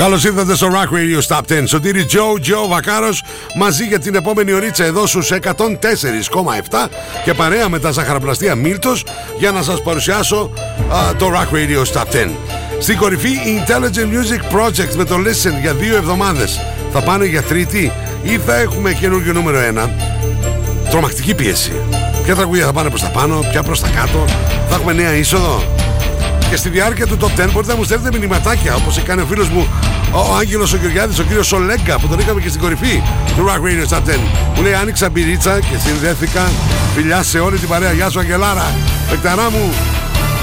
Καλώς ήρθατε στο Rock Radio Stop 10. Σωτήρι Τζο, Τζο Βακάρος μαζί για την επόμενη ωρίτσα εδώ στους 104,7 και παρέα με τα ζαχαροπλαστεία Μίλτος για να σας παρουσιάσω α, το Rock Radio Stop 10. Στην κορυφή Intelligent Music Project με το Listen για δύο εβδομάδες. Θα πάνε για τρίτη ή θα έχουμε καινούργιο νούμερο 1. Τρομακτική πίεση. Ποια τραγούδια θα πάνε προς τα πάνω, ποια προς τα κάτω. Θα έχουμε νέα είσοδο. Και στη διάρκεια του Top 10 μπορείτε να μου στέλνετε μηνυματάκια όπως έκανε ο φίλος μου ο Άγγελος ο Γεωργιάδης, ο κύριος Σολέγκα που τον είχαμε και στην κορυφή του Rock Radio Top 10. Μου λέει άνοιξα μπυρίτσα και συνδέθηκα. Φιλιά σε όλη την παρέα. Γεια σου Αγγελάρα. Πεκταρά μου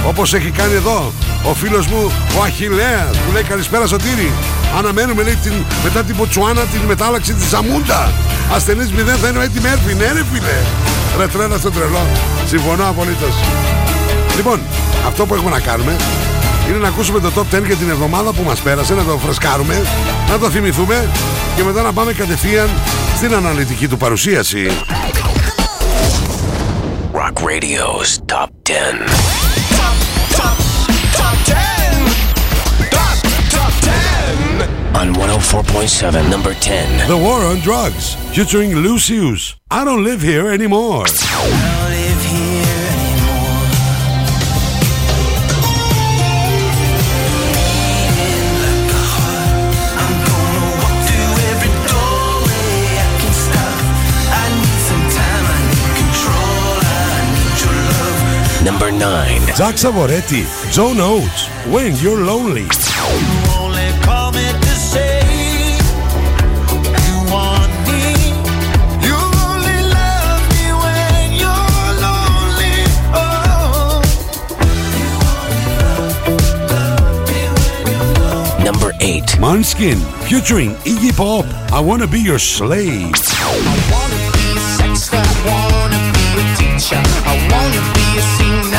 όπως έχει κάνει εδώ ο φίλος μου ο Αχιλέας που λέει καλησπέρα Σωτήρη. Αναμένουμε λέει την, μετά την Ποτσουάνα την μετάλλαξη της Ζαμούντα. Ασθενής 0 θα είναι ο Έτι Μέρφυ. Ναι ρε φίλε. Ρε τρέλα στο τρελό. Συμφωνώ απολύτως. Λοιπόν, αυτό που έχουμε να κάνουμε είναι να ακούσουμε το top 10 για την εβδομάδα που μας πέρασε, να το φρεσκάρουμε, να το θυμηθούμε και μετά να πάμε κατευθείαν στην αναλυτική του παρουσίαση. Rock Radio's Top 10. On 104.7, number 10. The War on Drugs, featuring Lucius. I don't live here anymore. 9. Zach Savoretti, John Oates, When You're Lonely. Oh. Number 8. Manskin, featuring Iggy Pop, I Wanna Be Your Slave. I wanna be sex, I wanna be a teacher. I wanna be a singer, I wanna be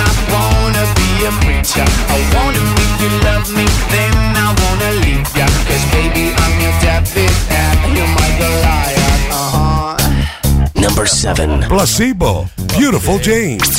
a preacher. I wanna make you love me, then I wanna leave ya. Cause baby, I'm your David and you're my Goliath. Uh-huh. Number 7. Placebo, Beautiful James.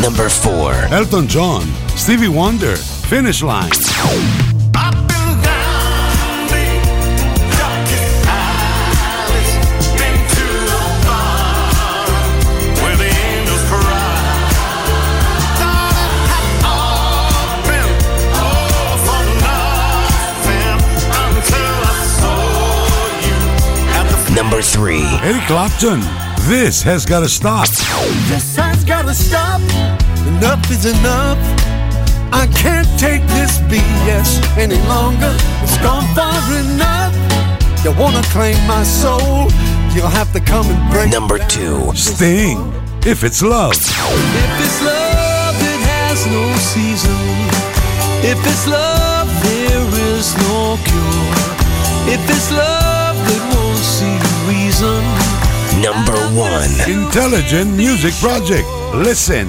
Number 4. Elton John, Stevie Wonder, Finish Line. Number 3. Eric Clapton, This Has Gotta Stop. This has gotta stop. Enough is enough. I can't take this BS any longer. It's gone far enough. You wanna claim my soul? You'll have to come and break. Number 2. Sting, If It's Love. If it's love, it has no season. If it's love, there is no cure. If it's love that won't see reason. Number 1. Intelligent Music Project. Listen.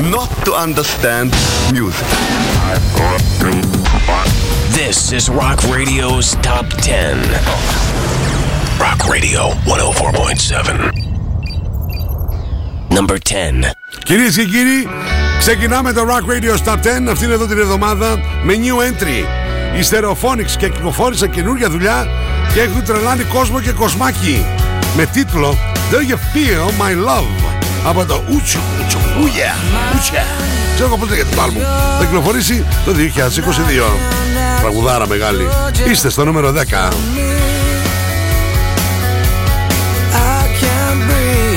Not to understand music. This is Rock Radio's Top 10. Rock Radio 104.7. Number 10. Κυρίες και κύριοι, ξεκινάμε το Rock Radio Top 10 αυτήν εδώ την εβδομάδα με new entry. Οι Stereophonics και κυκλοφόρησαν καινούργια δουλειά και έχουν τρελάνει κόσμο και κοσμάκι. Με τίτλο Do You Feel My Love από το Ούτσου Ούτσου Ούγια Ούτσια. Ξέρω εγώ πώς λέγεται το άλμπουμ. Θα κυκλοφορήσει το 2022. Τραγουδάρα μεγάλη. Είστε στο νούμερο 10. I can't breathe.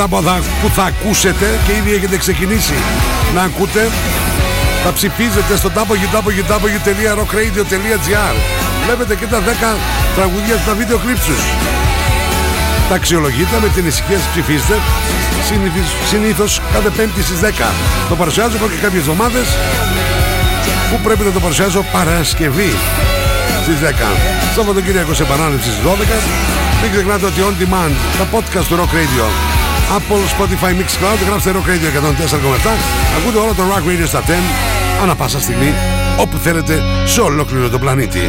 Αυτά που θα, που θα ακούσετε και ήδη έχετε ξεκινήσει να ακούτε τα ψηφίζετε στο www.rockradio.gr Βλέπετε και τα 10 τραγουδία στα βίντεο κλίψους Τα αξιολογείτε με την ησυχία σας ψηφίστε. Συνήθως, συνήθως κάθε πέμπτη στις 10 Το παρουσιάζω εδώ και κάποιες εβδομάδες. Που πρέπει να το παρουσιάζω; Παρασκευή στις 10 Σαββατοκύριακο σε επανάληψη στις 12 Μην ξεχνάτε ότι on demand Τα podcast του Rock Radio Apple, Spotify, Mixcloud Γράψτε Rock Radio 104,7 Ακούτε όλο το Rock Radio στα 10 Ανά πάσα στιγμή Όπου θέλετε σε ολόκληρο το πλανήτη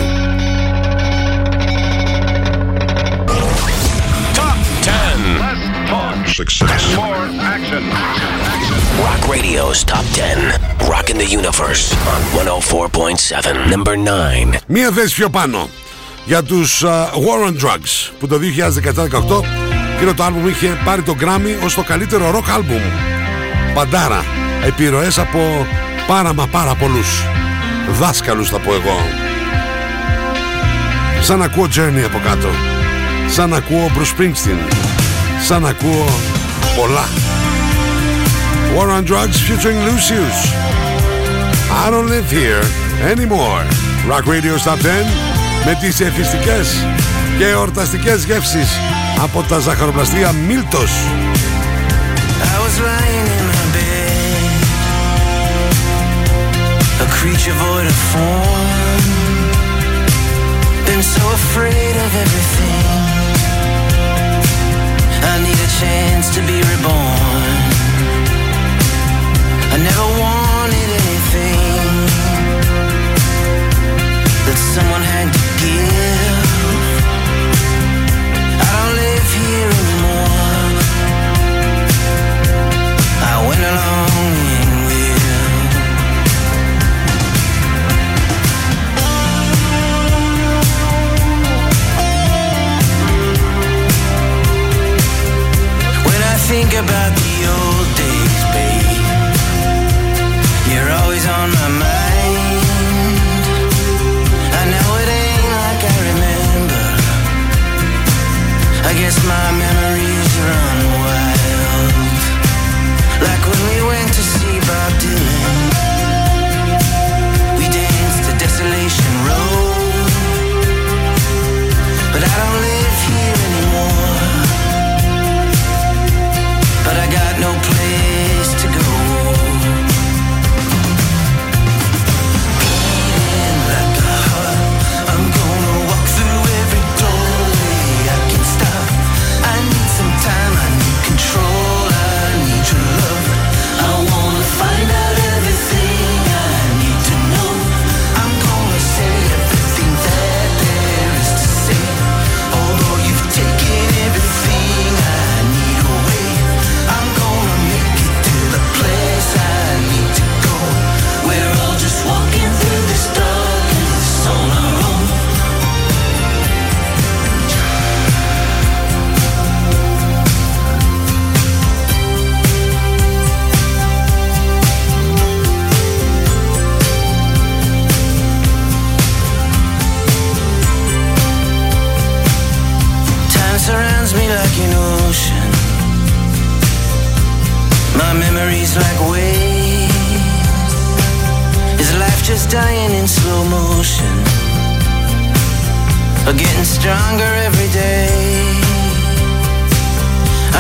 Top 10. Success. Rock Radio's Top 10. Rocking the Universe on 104.7. Number 9. Μία θέση πιο πάνω για τους uh, War on Drugs που το 2017-18 εκείνο το άλμπουμ είχε πάρει το Grammy ως το καλύτερο rock άλμπουμ. Παντάρα. Επιρροές από πάρα μα πάρα πολλούς. δάσκαλους θα πω εγώ. Σαν να ακούω Journey από κάτω. Σαν να ακούω Bruce Springsteen. Σαν να ακούω πολλά. War on Drugs featuring Lucius. I don't live here anymore. Rock Radio Stop 10 με τις εθιστικές και εορταστικές γεύσεις από τα ζαχαροπλαστεία Μίλτος. I was lying In slow motion? Or getting stronger every day?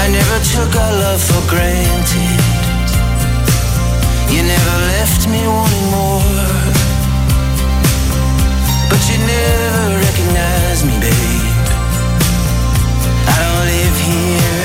I never took our love for granted. You never left me wanting more. But you never recognized me, babe. I don't live here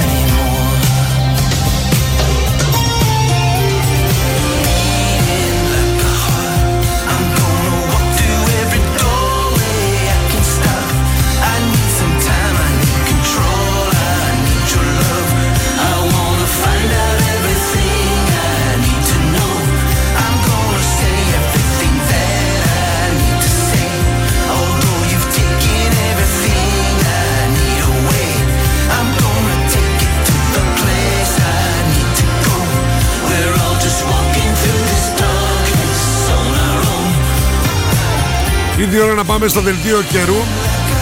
Ήρθε η ώρα να πάμε στο δελτίο καιρού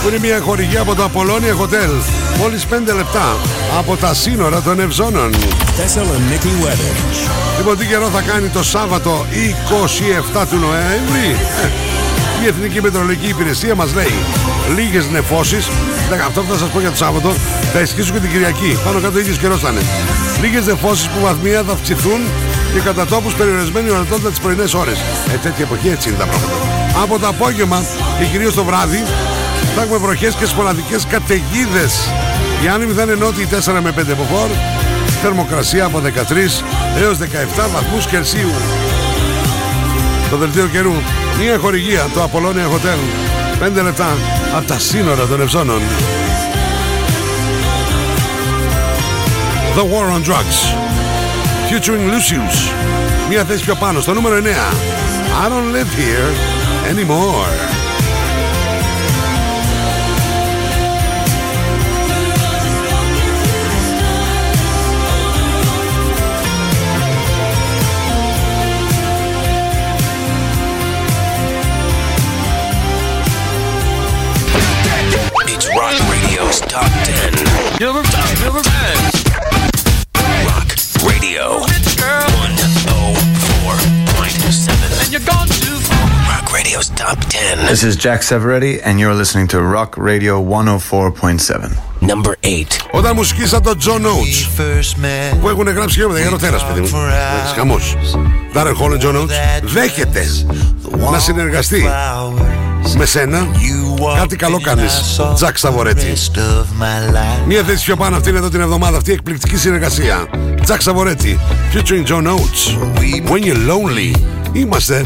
που είναι μια χορηγία από το Apollonia Hotel. Μόλις 5 λεπτά από τα σύνορα των Ευζώνων. Thessaloniki weather. Λοιπόν, τι καιρό θα κάνει το Σάββατο 27 του Νοέμβρη; Ε, η Εθνική Μετρολογική Υπηρεσία μας λέει λίγες νεφώσεις. Εντάξει, Αυτό που θα σας πω για το Σάββατο θα ισχύσουν και την Κυριακή. Πάνω κάτω ίδιος καιρός θα είναι. Λίγες νεφώσεις που βαθμία θα αυξηθούν και κατά τόπους περιορισμένη ορατότητα τις πρωινές ώρες. Ε, τέτοια εποχή έτσι είναι τα πράγματα. Από το απόγευμα και κυρίως το βράδυ θα έχουμε βροχές και σποναδικές καταιγίδες. Οι άνεμοι θα είναι νότιοι 4 με 5 μποφόρ, θερμοκρασία από 13 έως 17 βαθμούς Κελσίου. Το δελτίο καιρού, μια χορηγία, το Apollonia Hotel. 5 λεπτά από τα σύνορα των Ευζώνων. The War on Drugs. Featuring Lucius. Μια θέση πιο πάνω, στο νούμερο 9. I don't live here anymore. Top 10. Number 5. Number 5. Rock Radio 104.7. And you're gone. Radio's Top 10. This is Jack Severetti, and you're listening to Rock Radio 104.7. Number 8. Όταν μουσική σαν τον John Oates που έχουν γράψει χιλιόμετρα για ρωτέρας παιδί μου. Έχεις χαμός. Darren Hall John Oates δέχεται να συνεργαστεί με σένα. Κάτι καλό κάνεις, Τζακ Σαβορέτη. Μία θέση πιο πάνω αυτήν εδώ την εβδομάδα αυτή εκπληκτική συνεργασία. Τζακ Σαβορέτη, featuring John Oates. When you're lonely. Είμαστε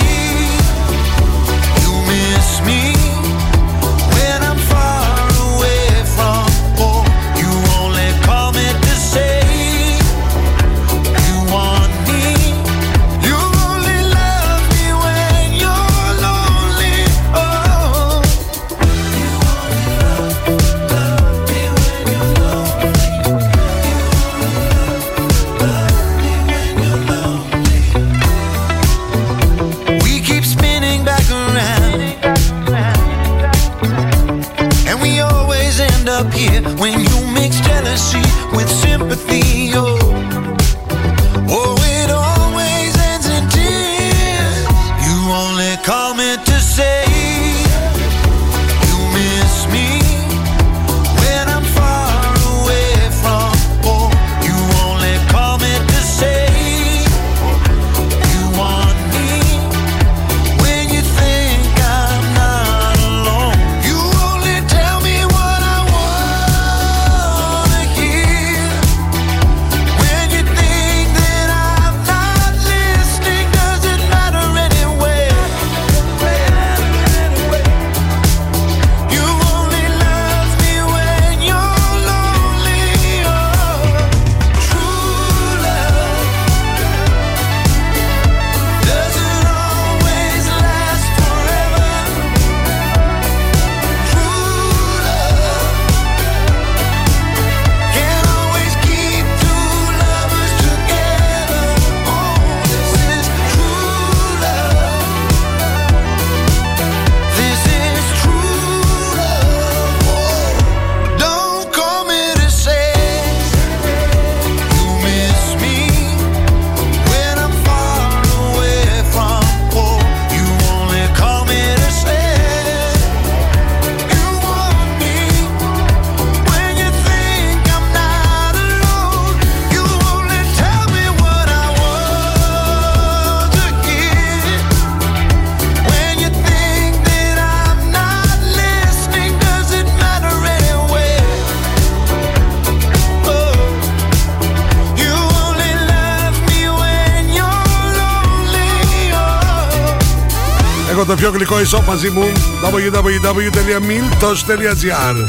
Έχω το πιο γλυκό ισό μαζί μου. www.miltos.gr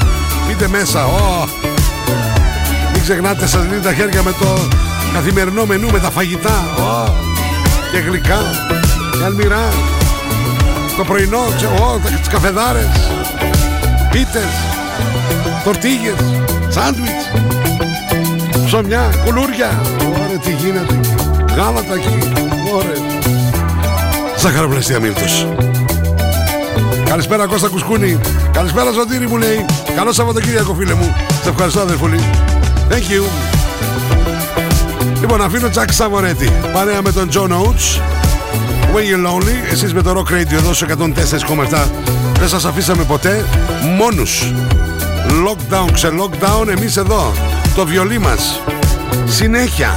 Μπείτε μέσα oh. Μην ξεχνάτε σας λύνει τα χέρια με το καθημερινό μενού με τα φαγητά. Oh. Και γλυκά. Και αλμυρά. Το πρωινό ξε, oh, τα- τις καφεδάρες. Πίτες. Τορτίγες. Σάντουιτς. Ψωμιά, κουλούρια. Ωραία τι γίνεται εκεί. Γάλατα εκεί. Ωραία Ζαχαροπλαστεία Μίλτος. Καλησπέρα Κώστα Κουσκούνη. Καλησπέρα Ζωτήρη μου λέει. Καλό Σαββατοκύριακο φίλε μου. Σε ευχαριστώ αδερφούλη. Thank you. Λοιπόν αφήνω Τζακ Σαβορέτη Παρέα με τον John Oates When you're lonely Εσείς με το Rock Radio εδώ στο 104,7 Δεν σας αφήσαμε ποτέ. Μόνους. Lockdown ξε lockdown Εμείς εδώ. Το βιολί μας. Συνέχεια.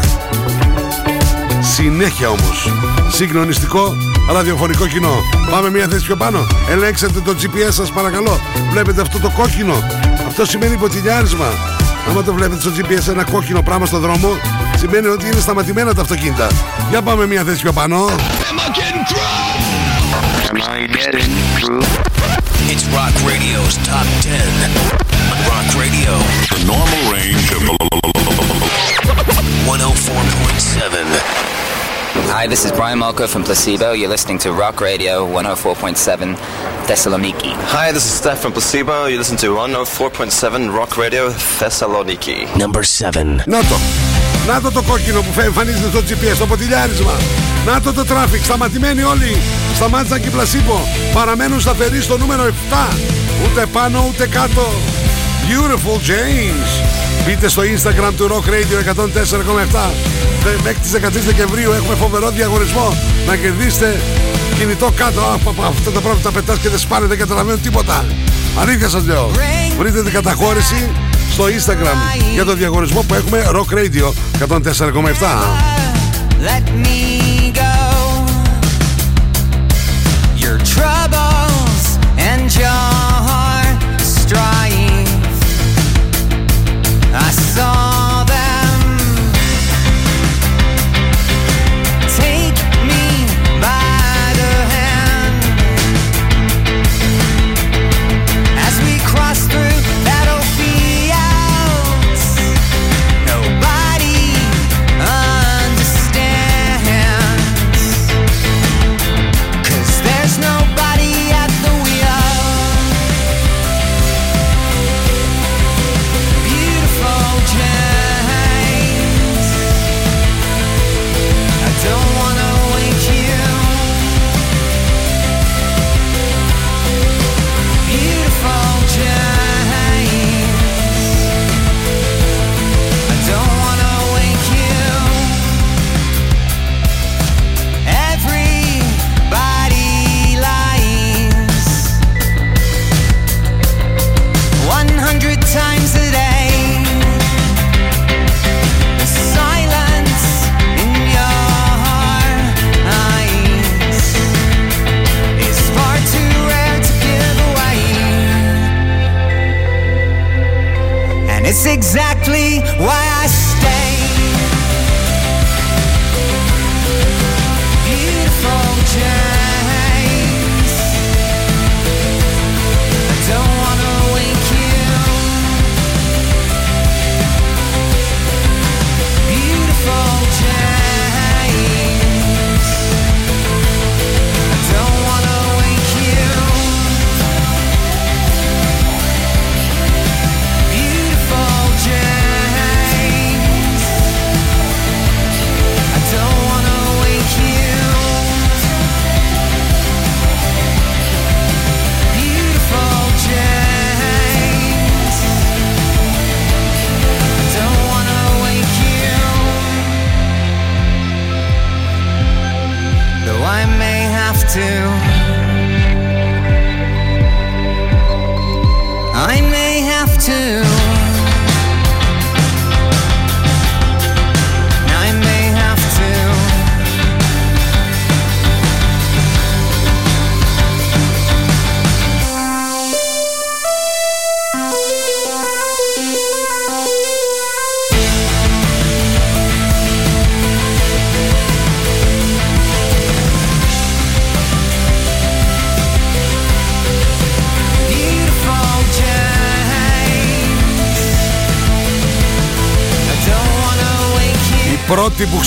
Συνέχεια όμως. Συγκλονιστικό ραδιοφωνικό κοινό. Πάμε μια θέση πιο πάνω. Ελέγξτε το GPS σας παρακαλώ. Βλέπετε αυτό το κόκκινο. Αυτό σημαίνει ποτηλιάρισμα Άμα το βλέπετε στο GPS ένα κόκκινο πράγμα στο δρόμο Σημαίνει ότι είναι σταματημένα τα αυτοκίνητα. Για πάμε μια θέση πιο πάνω. It's Rock Radio's Top 10. Rock Radio. The normal range of 104.7. Hi, this is Brian Malko from Placebo. You're listening to Rock Radio 104.7. Thessaloniki. Hi, this is Steph from Placebo. You listen to 104.7 Rock Radio Thessaloniki. Number 7. Να το. Να το το κόκκινο που φε- εμφανίζεται στο GPS, το ποτηλιάρισμα. Να το το τράφικ. Σταματημένοι όλοι. Σταμάτησαν και οι πλασίμπο. Παραμένουν σταθεροί στο νούμερο 7. Ούτε πάνω ούτε κάτω. Beautiful James. Μπείτε στο Instagram του Rock Radio 104,7. Δε- Μέχρι τις 13 Δεκεμβρίου έχουμε φοβερό διαγωνισμό. Να κερδίσετε κινητό κάτω. Α, πα, πα, αυτά τα πράγματα τα πετάς και δεν σπάνε, δεν καταλαβαίνουν τίποτα. Αλήθεια σας λέω. Βρείτε την καταχώρηση στο Instagram για το διαγωνισμό που έχουμε Rock Radio 104,7. on.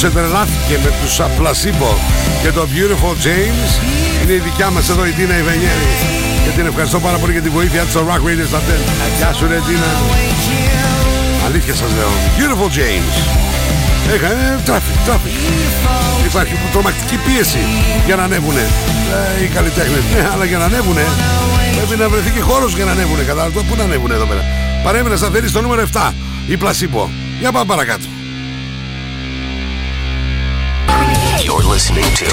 Ξετρελάθηκε με τους Placebo και το Beautiful James είναι η δικιά μας εδώ η Τίνα Ιβενιέρη. Και την ευχαριστώ πάρα πολύ για τη βοήθεια της στο Rock Radio στα τέλη. Γεια σου ρε Τίνα. Αλήθεια σας λέω. Beautiful James. Έκανε traffic, traffic. Υπάρχει τρομακτική πίεση για να ανέβουνε ε, οι καλλιτέχνες. Ναι, αλλά για να ανέβουνε πρέπει να βρεθεί και χώρος για να ανέβουνε. Κατάλαβα πού να ανέβουνε εδώ πέρα. Παρέμεινε σταθερή στο νούμερο 7. Η Πλασίμπο. Για πάμε παρακάτω. Listening to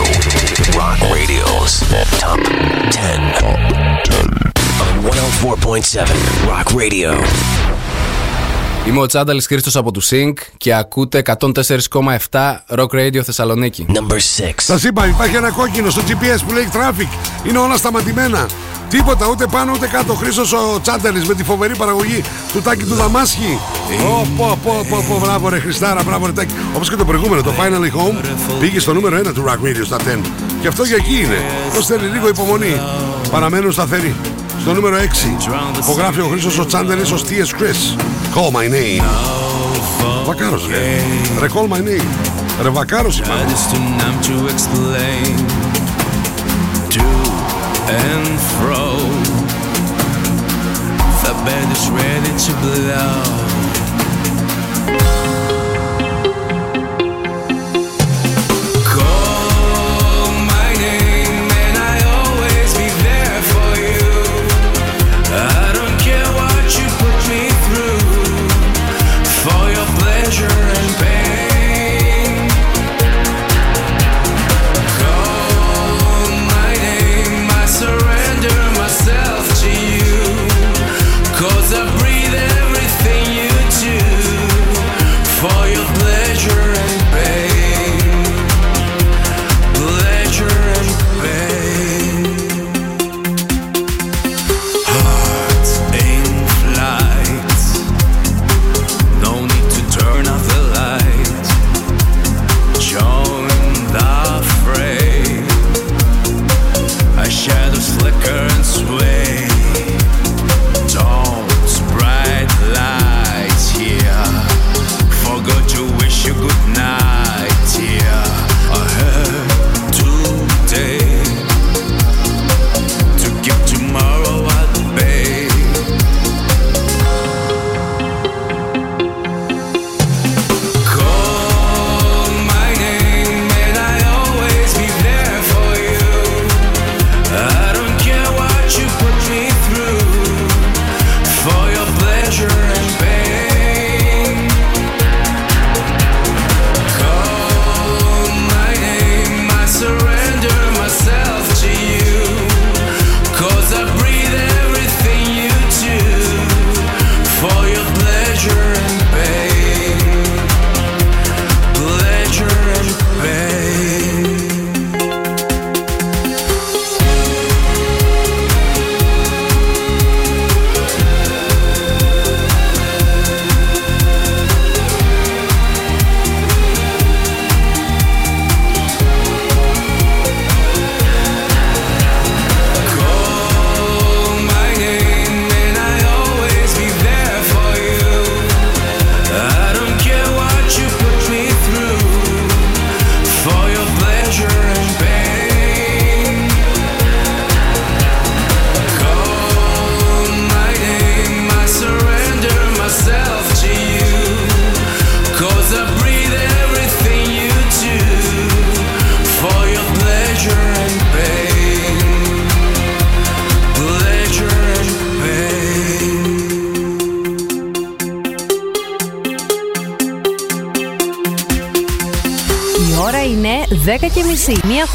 Rock Radio's Top 10 on 104.7 Rock Radio. Είμαι ο Τσάνταλης Χρήστος από του Sync και ακούτε 104,7 Rock Radio Θεσσαλονίκη. Number 6. Σας είπα, υπάρχει ένα κόκκινο στο GPS που λέει traffic. Είναι όλα σταματημένα. Τίποτα, ούτε πάνω ούτε κάτω. Χρήσο ο Τσάνταλης με τη φοβερή παραγωγή του Τάκη του Δαμάσχη. Ω, πω, πω, πω, πω, μπράβο ρε Χριστάρα, μπράβο ρε Τάκη. Όπως και το προηγούμενο, το Finally Home πήγε στο νούμερο 1 του Rock Radio στα 10. Και αυτό για εκεί είναι. Πώς θέλει λίγο υπομονή. Παραμένουν σταθεροί. Στο νούμερο 6 υπογράφει ο Χρήστος ο Τσάντερης ως Chris. Call my name. Βακάρος ρε. My name. Ρε.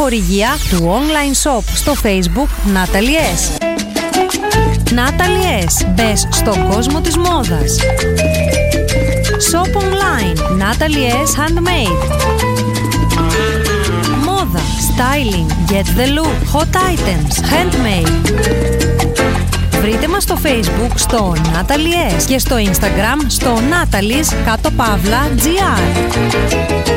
Χορηγία του online shop στο facebook Natalie S. Natalie S. Μπες στον κόσμο της μόδας. Shop online Natalie S. Handmade. Μόδα, styling, get the look, hot items, handmade. Βρείτε μας στο facebook στο Natalie S και στο instagram στο Natalie's κάτω παύλα GR.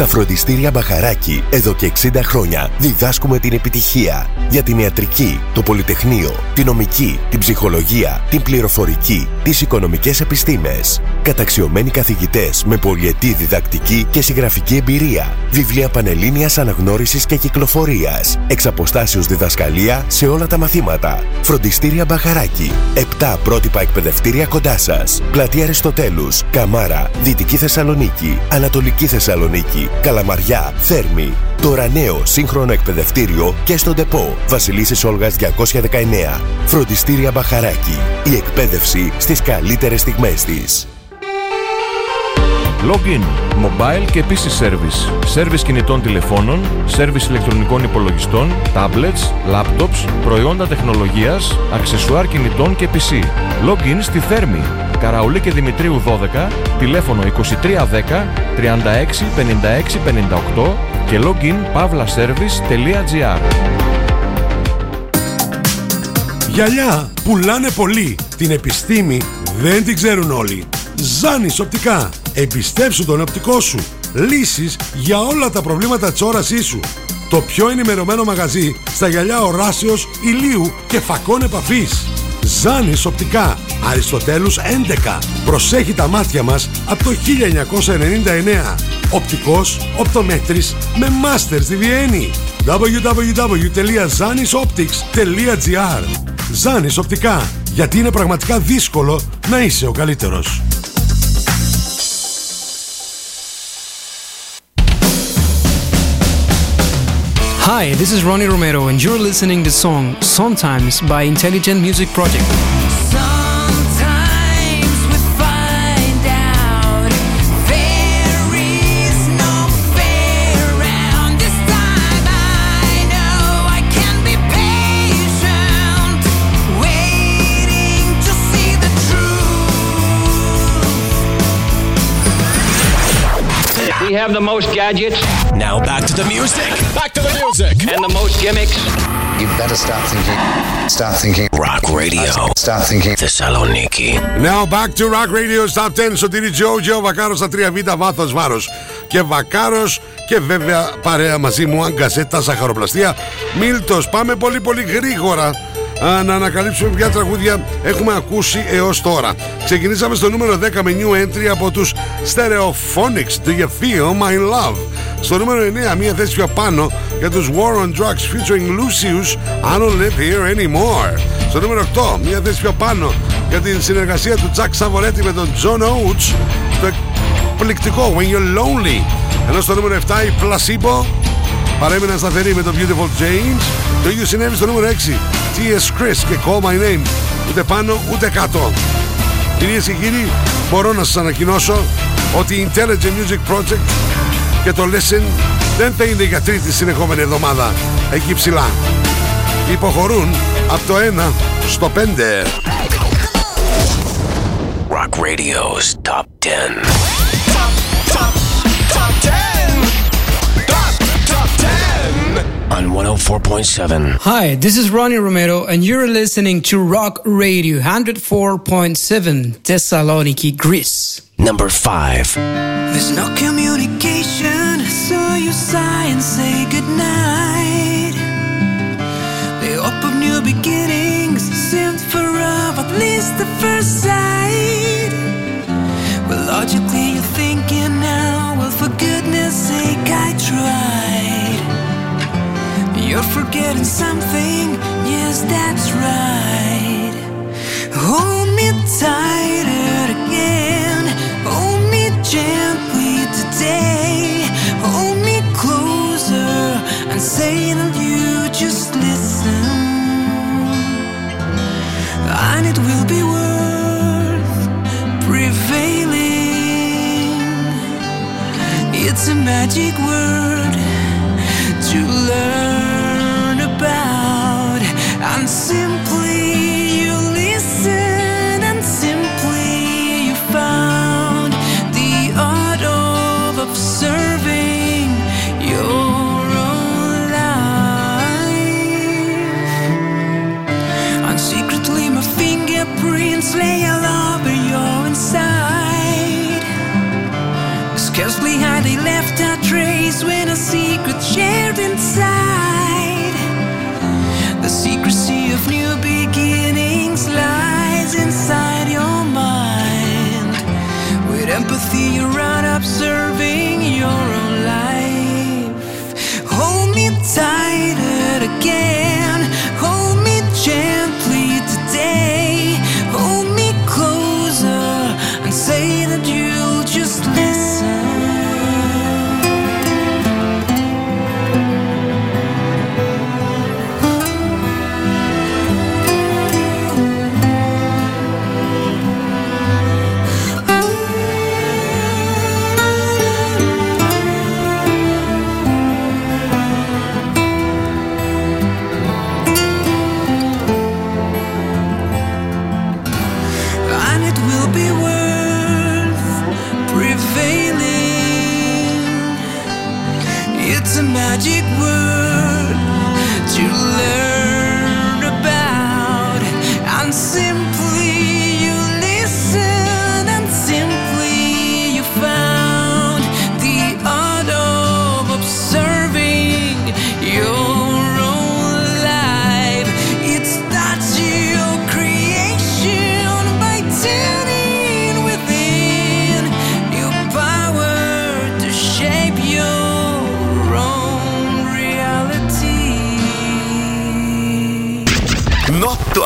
Στα φροντιστήρια Μπαχαράκι, εδώ και 60 χρόνια, διδάσκουμε την επιτυχία για την ιατρική, το πολυτεχνείο, την νομική, την ψυχολογία, την πληροφορική, τις οικονομικές επιστήμες. Καταξιωμένοι καθηγητές με πολυετή διδακτική και συγγραφική εμπειρία. Βιβλία πανελλήνιας αναγνώρισης και κυκλοφορίας. Εξ αποστάσεως διδασκαλία σε όλα τα μαθήματα. Φροντιστήρια Μπαχαράκι. 7 πρότυπα εκπαιδευτήρια κοντά σας. Πλατεία Αριστοτέλους, Καμάρα, Δυτική Θεσσαλονίκη, Ανατολική Θεσσαλονίκη, Καλαμαριά, Θέρμη. Τώρα νέο σύγχρονο εκπαιδευτήριο και στον ΤΕΠΟ Βασιλίσσης Όλγας 219. Φροντιστήρια Μπαχαράκι. Η εκπαίδευση στις καλύτερες στιγμές της. Login, mobile και PC service. Service κινητών τηλεφώνων, service ηλεκτρονικών υπολογιστών, tablets, laptops, προϊόντα τεχνολογίας, αξεσουάρ κινητών και PC. Login στη Θέρμη. Καραουλή και Δημητρίου 12, τηλέφωνο 2310 36 56 58 και login pavlaservice.gr Γυαλιά πουλάνε πολύ. Την επιστήμη δεν την ξέρουν όλοι. Ζάνης οπτικά. Εμπιστέψου τον οπτικό σου. Λύσεις για όλα τα προβλήματα της όρασής σου. Το πιο ενημερωμένο μαγαζί στα γυαλιά οράσεως, ηλίου και φακών επαφής. Ζάνης οπτικά, Αριστοτέλους 11. Προσέχει τα μάτια μας από το 1999. Οπτικός, οπτομέτρης με μάστερς στη Βιέννη. www.zanisoptics.gr Ζάνης οπτικά, γιατί είναι πραγματικά δύσκολο να είσαι ο καλύτερος. Hi, this is Ronnie Romero, and you're listening to the song Sometimes by Intelligent Music Project. Have the most gadgets. Now back to the music. Back to the music. And the most gimmicks. You better start thinking. Start thinking. Rock Radio. Start thinking. Thessaloniki. Now back to Rock Radio Stop 10 Σωτήρι Τζότζο, Βακάρος στα 3β βάθος βάρος και Βακάρος και βέβαια παρέα μαζί μου Αγκασέτα, Ζαχαροπλαστεία Μίλτος, πάμε πολύ πολύ γρήγορα α, να ανακαλύψουμε ποια τραγούδια έχουμε ακούσει έως τώρα. Ξεκινήσαμε στο νούμερο 10 με new entry από τους Stereophonics Do You Feel My Love; Στο νούμερο 9 μία θέση πιο πάνω για τους War on Drugs featuring Lucius I Don't Live Here Anymore. Στο νούμερο 8 μία θέση πιο πάνω για την συνεργασία του Jack Savoretti με τον John Oates στο εκπληκτικό When You're Lonely. Ενώ στο νούμερο 7 η Placebo παρέμειναν σταθεροί με τον Beautiful James το ίδιο συνέβη στο νούμερο 6 T.S. Chris και Call My Name. Ούτε πάνω ούτε κάτω. Κυρίες και κύριοι μπορώ να σας ανακοινώσω ότι η Intelligent Music Project και το Listen δεν θα είναι για τρίτη συνεχόμενη εβδομάδα. Εκεί ψηλά. Υποχωρούν από το 1 στο 5 Rock Radio's Top 10. On 104.7. Hi, this is Ronnie Romero, and you're listening to Rock Radio 104.7 Thessaloniki, Greece. Number 5. There's no communication. I saw you sigh and say goodnight. The hope of new beginnings seemed far off, at least the first You're forgetting something. Yes, that's right. Hold me tighter again. Hold me gently today. Hold me closer and say that you just listen. And it will be worth prevailing. It's a magic word to learn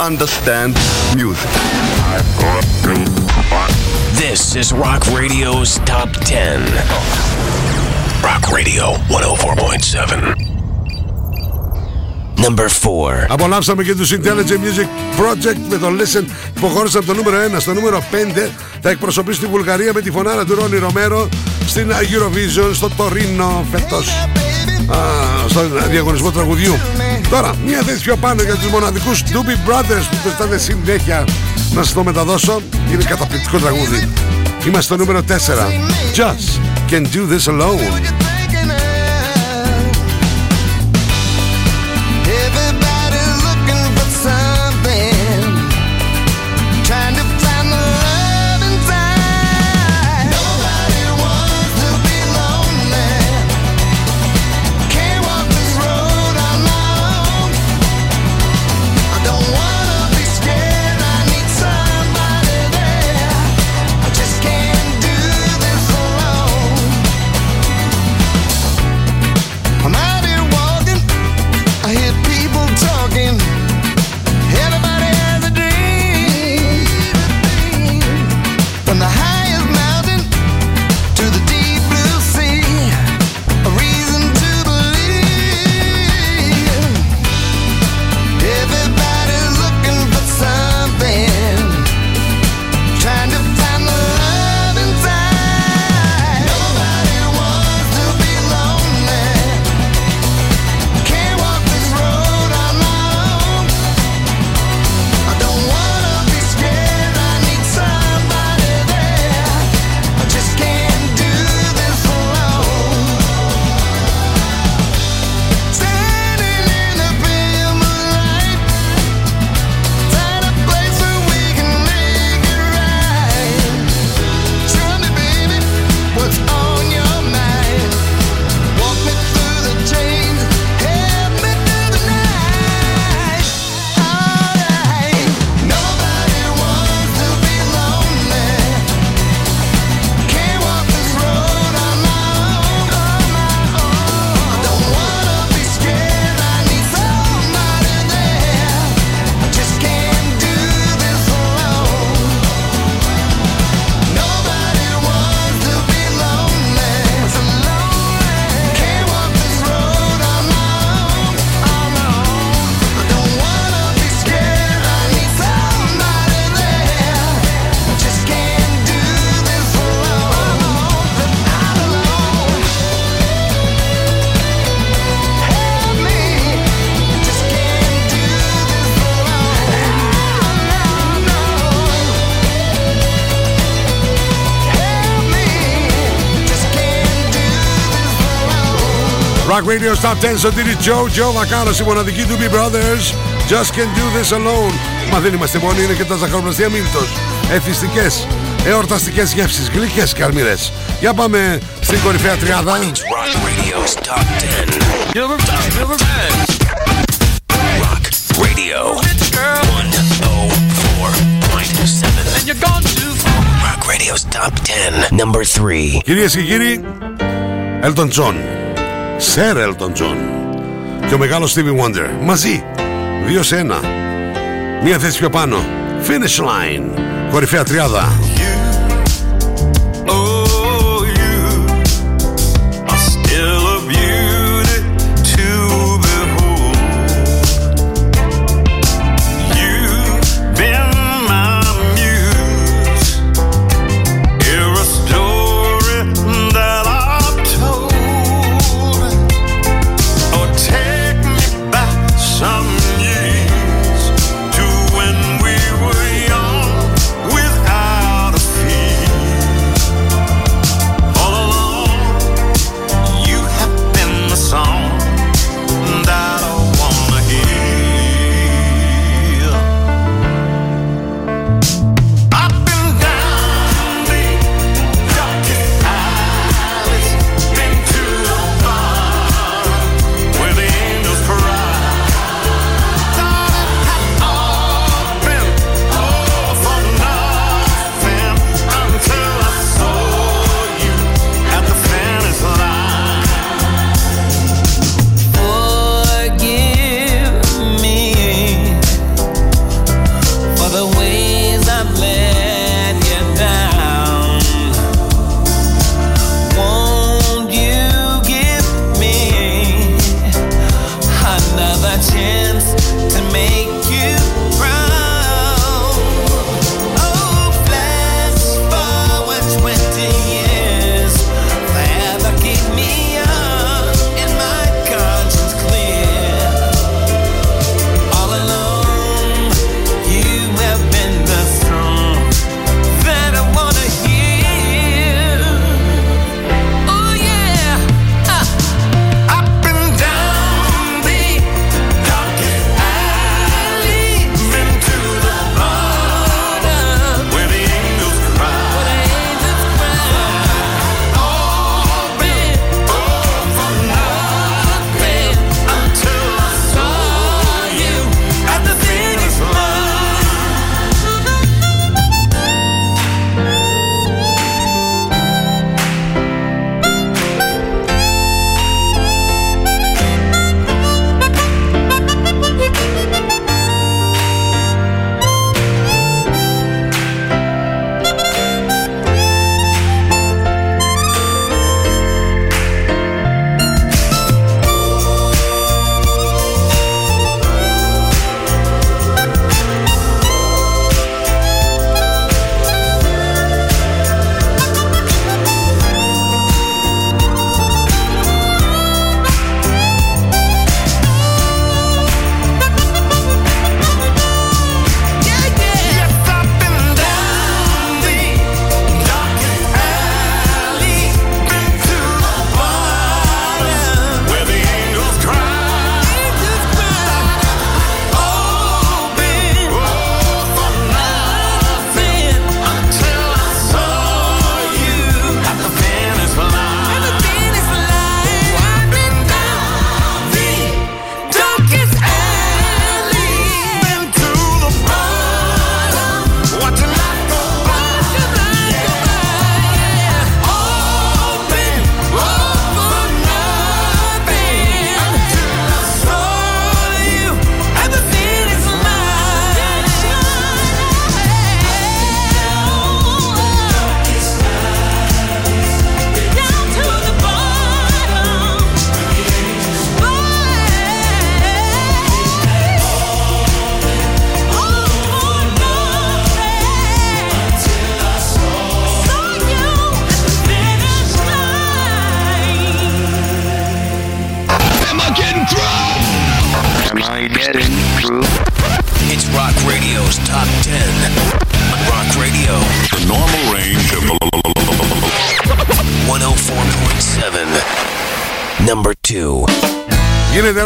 understand music. This is Rock Radio's Top 10. Rock Radio 104.7. Number 4. Απολαύσαμε και τους Intelligent Music Project με το Listen που προχώρησαν από το νούμερο 1 στο νούμερο 5 θα εκπροσωπήσει τη Βουλγαρία με τη φωνάρα του Ρόνι Ρομέρο στην Eurovision στο Τωρίνο φέτος α, στο διαγωνισμό τραγουδιού τώρα μια θέση πιο πάνω για τους μοναδικούς Doobie Brothers που πετάνε συνέχεια να σας το μεταδώσω. Είναι καταπληκτικό τραγούδι. Είμαστε στο νούμερο 4 Just Can Do This Alone Radio Stop 10 Σωτήρι Joe, Joe Βακάρος, η μοναδική του B Brothers Just can do this alone Μα δεν είμαστε μόνοι, είναι και τα ζαχαροπλαστεία Μίλτος Εθιστικές, εορταστικές γεύσεις, γλυκές και αρμυρές Για πάμε στην κορυφαία τριάδα Rock Radio's Top 10. Number 10. Number 10. Rock Radio 104.7. And you're gone too far. Rock Radio's Top 10. Number 3. Κυρίες και κύριοι, Elton John Sir Elton John Και ο μεγάλος Stevie Wonder. Μαζί, δύο σε ένα. Μία θέση πιο πάνω. Finish Line. Κορυφαία τριάδα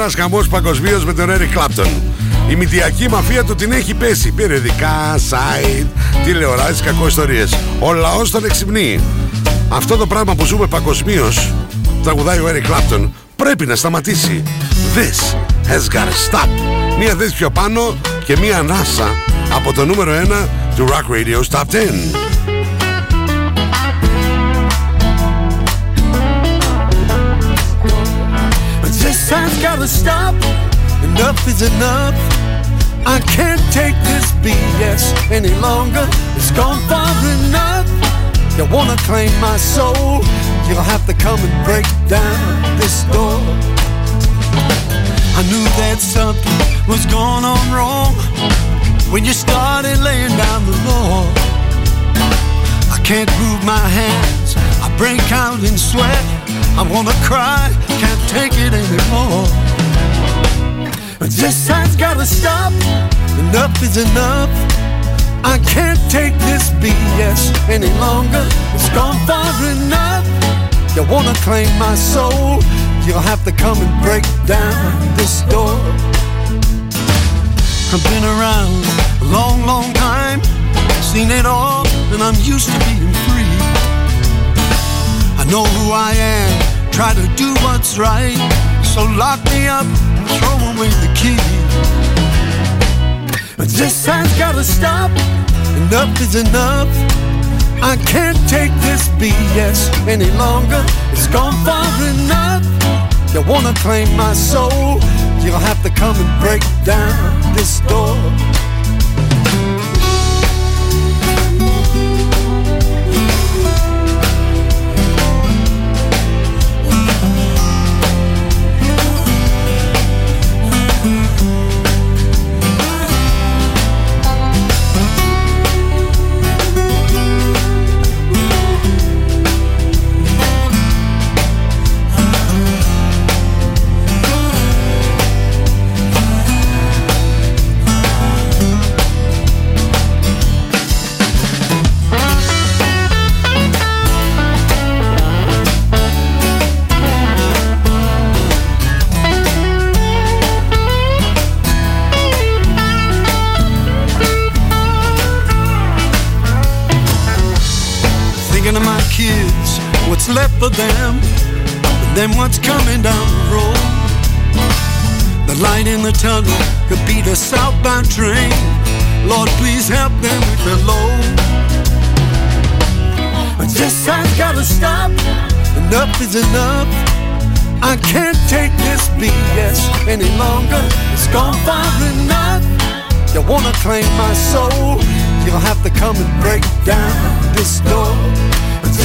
Γίνεται ένας χαμός παγκοσμίως με τον Eric Clapton. Η μηδιακή μαφία του την έχει πέσει. Περιοδικά, site, τηλεοράσεις, κακοϊστορίες. Ο λαός τον εξυμνεί. Αυτό το πράγμα που ζούμε παγκοσμίως, τραγουδάει ο Eric Clapton, πρέπει να σταματήσει. This has gotta stop. Μία θέση πιο πάνω και μία ανάσα από το νούμερο 1 του Rock Radio's Top 10. Has gotta stop. Enough is enough. I can't take this BS any longer. It's gone far enough. You wanna claim my soul? You'll have to come and break down this door. I knew that something was going on wrong when you started laying down the law. I can't move my hands. I break out in sweat. I wanna cry. Take it anymore. This has gotta stop. Enough is enough. I can't take this BS any longer. It's gone far enough. You wanna claim my soul? You'll have to come and break down this door. I've been around a long, long time, seen it all, and I'm used to being free. I know who I am, try to do what's right, so lock me up and throw away the key. But this has gotta stop, enough is enough. I can't take this BS any longer, it's gone far enough. You wanna claim my soul? You'll have to come and break down this door. For them, and then what's coming down the road. The light in the tunnel could be the southbound train. Lord, please help them with the load. But this has gotta stop. Enough is enough. I can't take this BS any longer. It's gone far enough. You wanna claim my soul? You'll have to come and break down this door.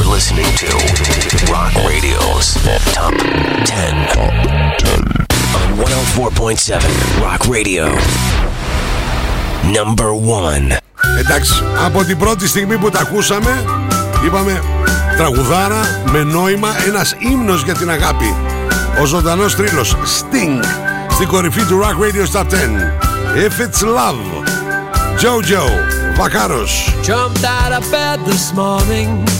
You're listening to Rock Radio's Top 10. On 104.7 Rock Radio. Number 1. Εντάξει, από την πρώτη στιγμή που τα ακούσαμε, είπαμε Τραγουδάρα με νόημα ένας ύμνος για την αγάπη. Ο ζωντανός τρίλος Sting στην κορυφή του Rock Radio Top 10. If it's love. Jojo, Βακάρος. Jumped out of bed this morning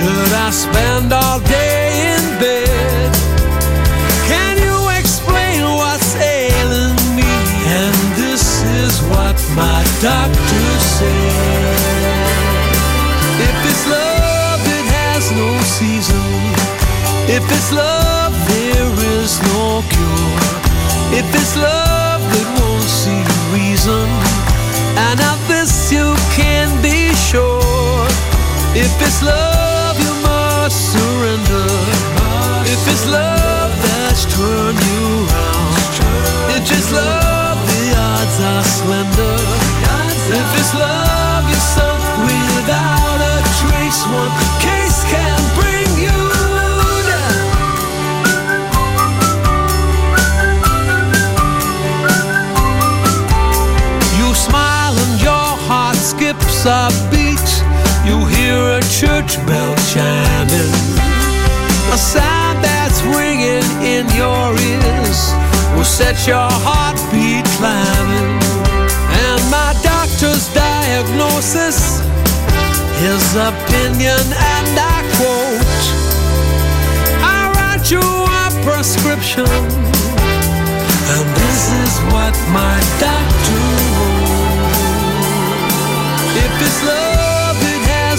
Should I spend all day in bed? Can you explain what's ailing me? And this is what my doctor said. If it's love, it has no season. If it's love, there is no cure. If it's love, it won't see reason. And of this you can be sure. If it's love, must surrender. If it's love that's turned you round. If it's love, the odds are slender. If it's love, you're sunk without a trace. One case can church bell chiming. A sound that's ringing in your ears will set your heartbeat climbing. And my doctor's diagnosis, his opinion, and I quote I write you a prescription. And this is what my doctor wrote. If it's love,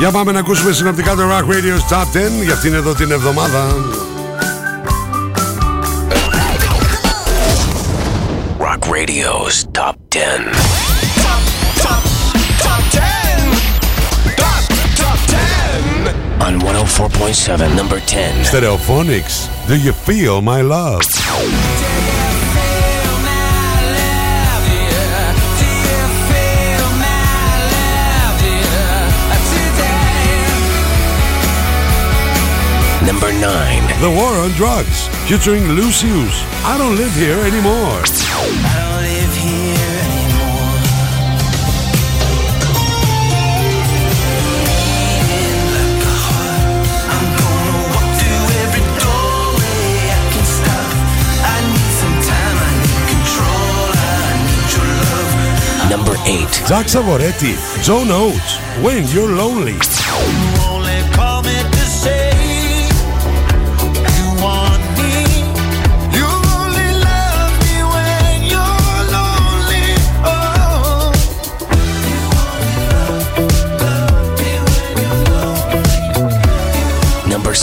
Για πάμε να ακούσουμε συνοπτικά το Rock Radio Top 10 για αυτήν εδώ την εβδομάδα. Rock Radio's Top 10. On 104.7, number 10. Stereophonics, do you feel my love? The War on Drugs, featuring Lucius. I don't live here anymore. Number 8. Zach Savoretti, Joe Notes, When You're Lonely.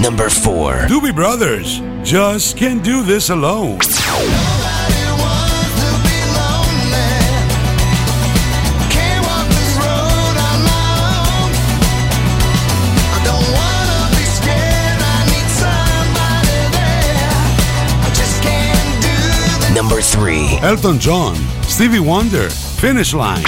Number four. Doobie Brothers just can't do this alone. Number three. Elton John, Stevie Wonder, Finish Line.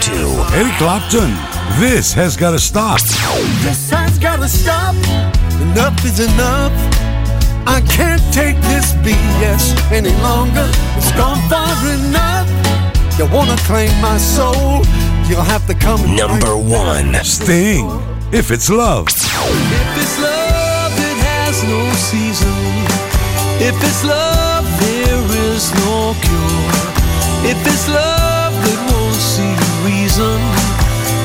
Two. Eric Clapton, This Has Gotta Stop. This has gotta stop. Enough is enough. I can't take this BS any longer. It's gone far enough. You wanna claim my soul? You'll have to come. Number one. Sting, If It's Love. If it's love, it has no season. If it's love, there is no cure. If it's love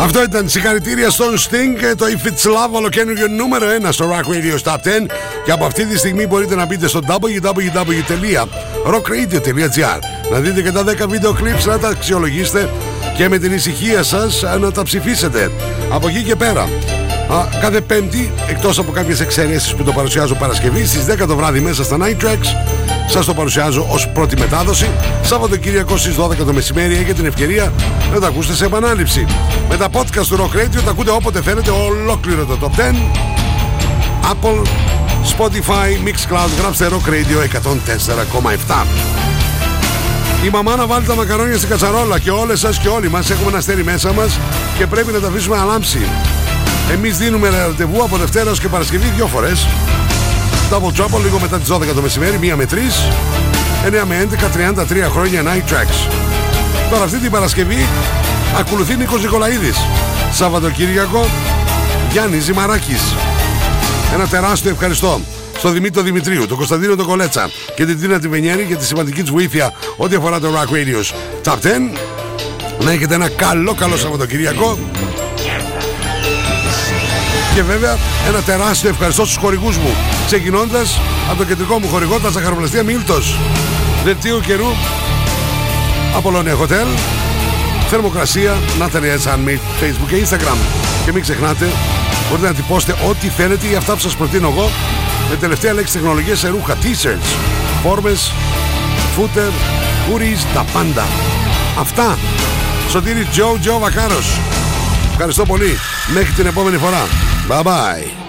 Αυτό ήταν συγχαρητήρια στον Sting και το If It's Love ολοκένουργιο νούμερο 1 στο Rock Radio Top 10 και από αυτή τη στιγμή μπορείτε να μπείτε στο www.rockradio.gr να δείτε και τα 10 βίντεο clips να τα αξιολογήσετε και με την ησυχία σας να τα ψηφίσετε. Από εκεί και πέρα Α, κάθε πέμπτη, εκτός από κάποιες εξαιρέσεις που το παρουσιάζω Παρασκευή στις 10 το βράδυ μέσα στα Night Tracks σας το παρουσιάζω ως πρώτη μετάδοση. Σαββατοκύριακο στις 12 το μεσημέρι έχετε την ευκαιρία να τα ακούσετε σε επανάληψη. Με τα podcast του Rock Radio τα ακούτε όποτε θέλετε ολόκληρο το Top 10 Apple, Spotify, Mixcloud, γράψτε Rock Radio 104,7 η μαμά να βάλει τα μακαρόνια στην κατσαρόλα και όλες σας και όλοι μας έχουμε ένα αστέρι μέσα μας και πρέπει να τα αφήσουμε να λάμψει. Εμείς δίνουμε ραντεβού από Δευτέρα ως και Παρασκευή δύο φορές. Double Trouble λίγο μετά τις 12 το μεσημέρι, 1 με 3, 9 με 11, 33 χρόνια Night Tracks. Τώρα αυτή την Παρασκευή ακολουθεί Νίκος Νικολαίδης. Σαββατοκύριακο Γιάννης Ζημαράκης. Ένα τεράστιο ευχαριστώ στον Δημήτρη Δημητρίου, τον Κωνσταντίνο τον Κολέτσα και την Τίνα Τιβενιέρη για τη σημαντική της βοήθεια ό,τι αφορά το Rock Radio's Top 10. Να έχετε ένα καλό καλό Σαββατοκυριακό και βέβαια ένα τεράστιο ευχαριστώ στους χορηγούς μου. Ξεκινώντας από το κεντρικό μου χορηγό τα ζαχαροπλαστεία Μίλτος. Δελτίο καιρού Απολώνια Hotel Θερμοκρασία Natalie Handmade Facebook και Instagram. Και μην ξεχνάτε μπορείτε να τυπώσετε ό,τι θέλετε ή αυτά που σας προτείνω εγώ με τελευταία λέξη τεχνολογίας σε ρούχα t-shirts, φόρμες, footer, hoodies, τα πάντα. Αυτά. Σωτήρι Τζο Τζο Βακάρος. Ευχαριστώ πολύ. Μέχρι την επόμενη φορά. Bye bye.